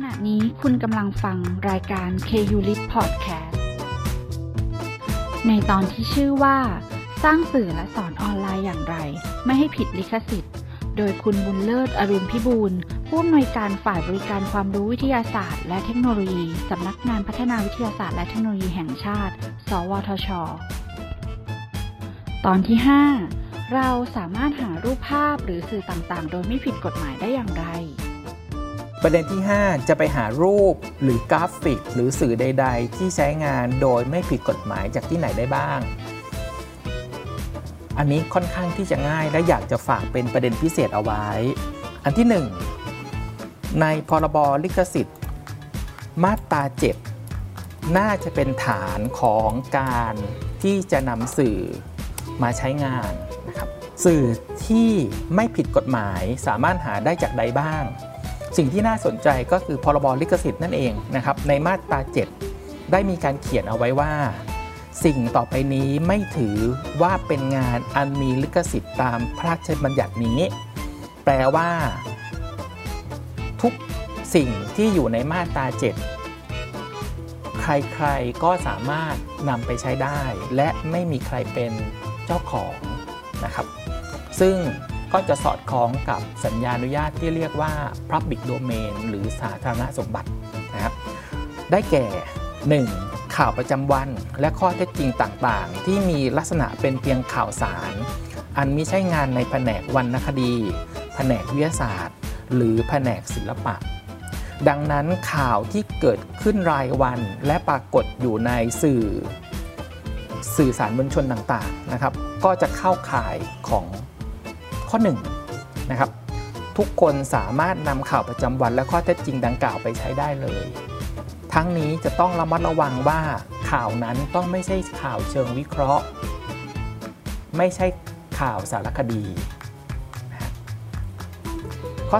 ขณะนี้คุณกำลังฟังรายการ KU l i t Podcast ในตอนที่ชื่อว่า สร้างสื่อและสอนออนไลน์อย่างไร ไม่ให้ผิดลิขสิทธิ์ โดยคุณบุญเลิศอรุณพิบูลผู้อำนวยการฝ่ายบริการความรู้วิทยาศาสตร์ และเทคโนโลยี สำนักงานพัฒนาวิทยาศาสตร์และเทคโนโลยีแห่งชาติ สวทช ตอนที่ 5 เราสามารถหารูปภาพหรือสื่อต่างๆ โดยไม่ผิดกฎหมายได้อย่างไร ประเด็นที่ 5 จะไปหารูปหรือกราฟิก หรือสื่อใด ๆ ที่ใช้งานโดยไม่ผิดกฎหมายจากที่ไหนได้บ้าง อันนี้ค่อนข้างที่จะง่ายและอยากจะฝากเป็นประเด็นพิเศษเอาไว้ อันที่ 1 ในพรบลิขสิทธิ์ มาตรา7น่าจะเป็นฐานของการที่จะนำสื่อมาใช้งานนะครับสื่อที่ไม่ผิดกฎหมายสามารถหาได้จากใดบ้าง สิ่งที่น่าสนใจก็คือพรบลิขสิทธิ์นั่นเองนะครับในมาตรา 7 ได้มีการเขียนเอาไว้ว่า สิ่งต่อไปนี้ไม่ถือว่าเป็นงานอันมีลิขสิทธิ์ตามพระราชบัญญัตินี้ แปลว่า ทุกสิ่งที่อยู่ในมาตรา 7 ใครๆก็สามารถนำไปใช้ได้ และไม่มีใครเป็นเจ้าของนะครับ ซึ่ง ก็จะสอดคล้องกับสัญญาอนุญาตที่เรียกว่า Public Domain หรือสาธารณสมบัตินะครับ ได้แก่ 1. ข่าวประจำวัน และข้อเท็จจริงต่างๆ ที่มีลักษณะเป็นเพียงข่าวสาร อันไม่ใช่งานในแผนกวรรณคดี แผนกวิทยาศาสตร์ หรือแผนกศิลปะ ดังนั้นข่าวที่เกิดขึ้นรายวันและปรากฏอยู่ในสื่อสื่อสารมวลชนต่างๆนะครับ ก็จะเข้าข่ายของ ข้อ1นะครับทุกคนสามารถนำข่าวประจำวันและข้อเท็จจริงดังกล่าวไปใช้ได้เลย ทั้งนี้จะต้องระมัดระวังว่าข่าวนั้นต้องไม่ใช่ข่าวเชิงวิเคราะห์ ไม่ใช่ข่าวสารคดี ข้อ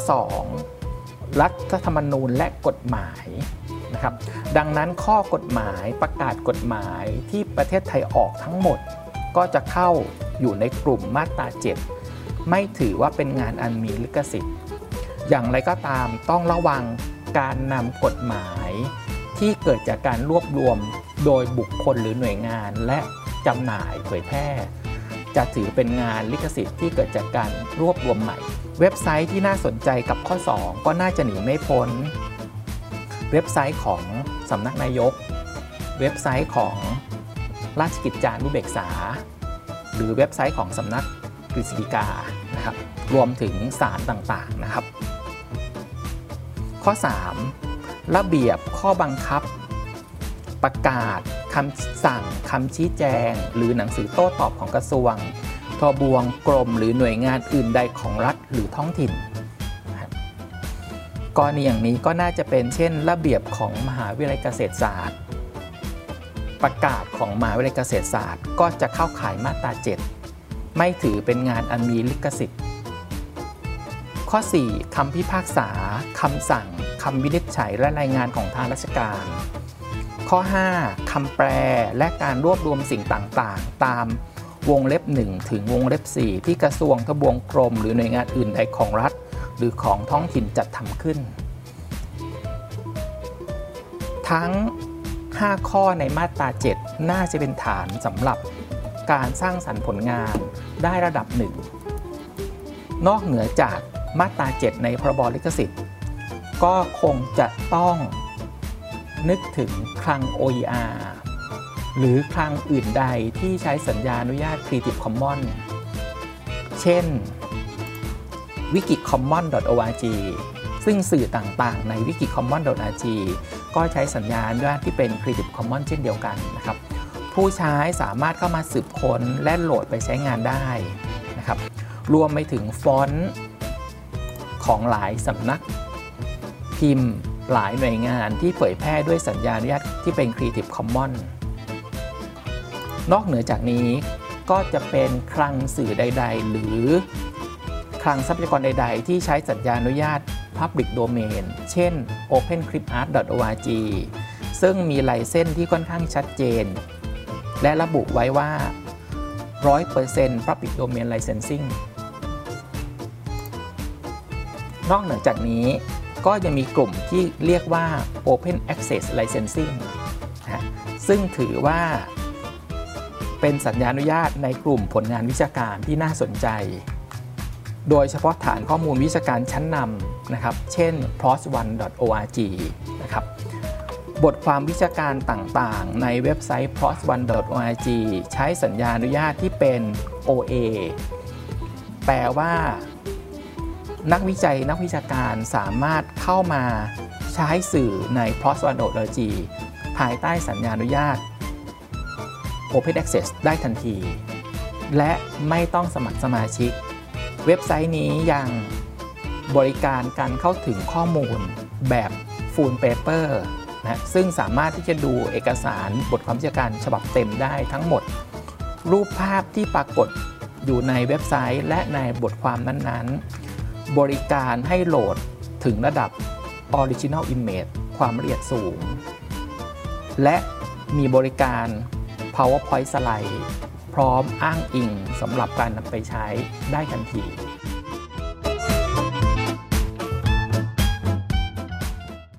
2 รัฐธรรมนูญและกฎหมายนะครับดังนั้นข้อกฎหมายประกาศกฎหมายที่ประเทศไทยออกทั้งหมด ก็จะเข้าอยู่ในกลุ่มมาตรา 7 ไม่ถือว่าเป็นงานอันมีลิขสิทธิ์ อย่างไรก็ตามต้องระวังการนำกฎหมายที่เกิดจากการรวบรวมโดยบุคคลหรือหน่วยงานและจำหน่ายเผยแพร่ จะถือเป็นงานลิขสิทธิ์ที่เกิดจากการรวบรวมใหม่ เว็บไซต์ที่น่าสนใจกับข้อ 2 ก็น่าจะหนีไม่พ้น เว็บไซต์ของสำนักนายก เว็บไซต์ของราชกิจจานุเบกษา หรือเว็บไซต์ของสำนัก กฤษฎีกานะครับรวมถึงศาลต่างๆนะครับ ข้อ 3 ระเบียบข้อบังคับ ประกาศคำสั่งคำชี้แจง หรือหนังสือโต้ตอบของกระทรวงทบวงกรมหรือหน่วยงานอื่นใดของรัฐหรือท้องถิ่นกรณีอย่างนี้ก็น่าจะเป็นเช่น ระเบียบของมหาวิทยาลัยเกษตรศาสตร์ ประกาศของมหาวิทยาลัยเกษตรศาสตร์ ก็จะเข้าข่ายมาตรา 7 ไม่ถือเป็นงานอันมีลิขสิทธิ์ ข้อ 4คำพิพากษาคำสั่งคำวินิจฉัยและรายงานของทางราชการ ข้อ 5คำแปลและการรวบรวมสิ่งต่างๆ ตามวงเล็บ 1 ถึงวงเล็บ 4 ที่กระทรวงทบวงกรม หรือหน่วยงานอื่นใดของรัฐ หรือของท้องถิ่นจัดทำขึ้น ทั้ง 5 ข้อในมาตรา 7 น่าจะเป็นฐานสำหรับการสร้างสรรค์ผลงาน ได้ระดับหนึ่งนอกเหนือจากมาตรา 7 ในพรบลิขสิทธิ์ ก็คงจะต้องนึกถึงคลัง OER หรือคลังอื่นใดที่ใช้สัญญาอนุญาต Creative Commons เช่น wikicommon.org ซึ่งสื่อต่างๆ ใน wikicommon.org ก็ใช้สัญญาอนุญาตที่เป็น Creative Commons เช่นเดียวกันนะครับ ผู้ใช้สามารถเข้ามาสืบค้นและโหลดไปใช้งานได้นะครับ รวมไปถึงฟอนต์ของหลายสำนักพิมพ์หลายหน่วยงานที่เผยแพร่ด้วยสัญญาอนุญาตที่เป็น Creative Commons นอกเหนือจากนี้ก็จะเป็นคลังสื่อใด ๆ หรือคลังทรัพยากรใด ๆ ที่ใช้สัญญาอนุญาต Public Domain เช่น opencryptart.org ซึ่งมีลายเส้นที่ค่อนข้างชัดเจน และระบุไว้ว่า 100% Public Domain Licensing นอกเหนือจากนี้ก็จะมีกลุ่มที่เรียกว่า Open Access Licensing นะซึ่งถือว่าเป็นสัญญาอนุญาตในกลุ่มผลงานวิชาการที่น่าสนใจ โดยเฉพาะฐานข้อมูลวิชาการชั้นนำนะครับ เช่น pros1.org นะครับ บทความวิชาการต่างๆ ในเว็บไซต์ pros1.org ใช้สัญญาอนุญาตที่เป็น OA แปลว่า นักวิจัยนักวิชาการสามารถเข้ามาใช้สื่อใน pros1.org ภายใต้สัญญาอนุญาต Open Access ได้ทันที และไม่ต้องสมัครสมาชิก เว็บไซต์นี้ยังบริการการเข้าถึงข้อมูลแบบ Full Paper นะซึ่งสามารถที่จะดูเอกสารบทความวิชาการฉบับเต็มได้ทั้งหมด รูปภาพที่ปรากฏอยู่ในเว็บไซต์ และในบทความนั้นๆ บริการให้โหลดถึงระดับ Original Image ความละเอียดสูง และมีบริการ PowerPoint สไลด์ พร้อมอ้างอิงสำหรับการนำไปใช้ได้ทันที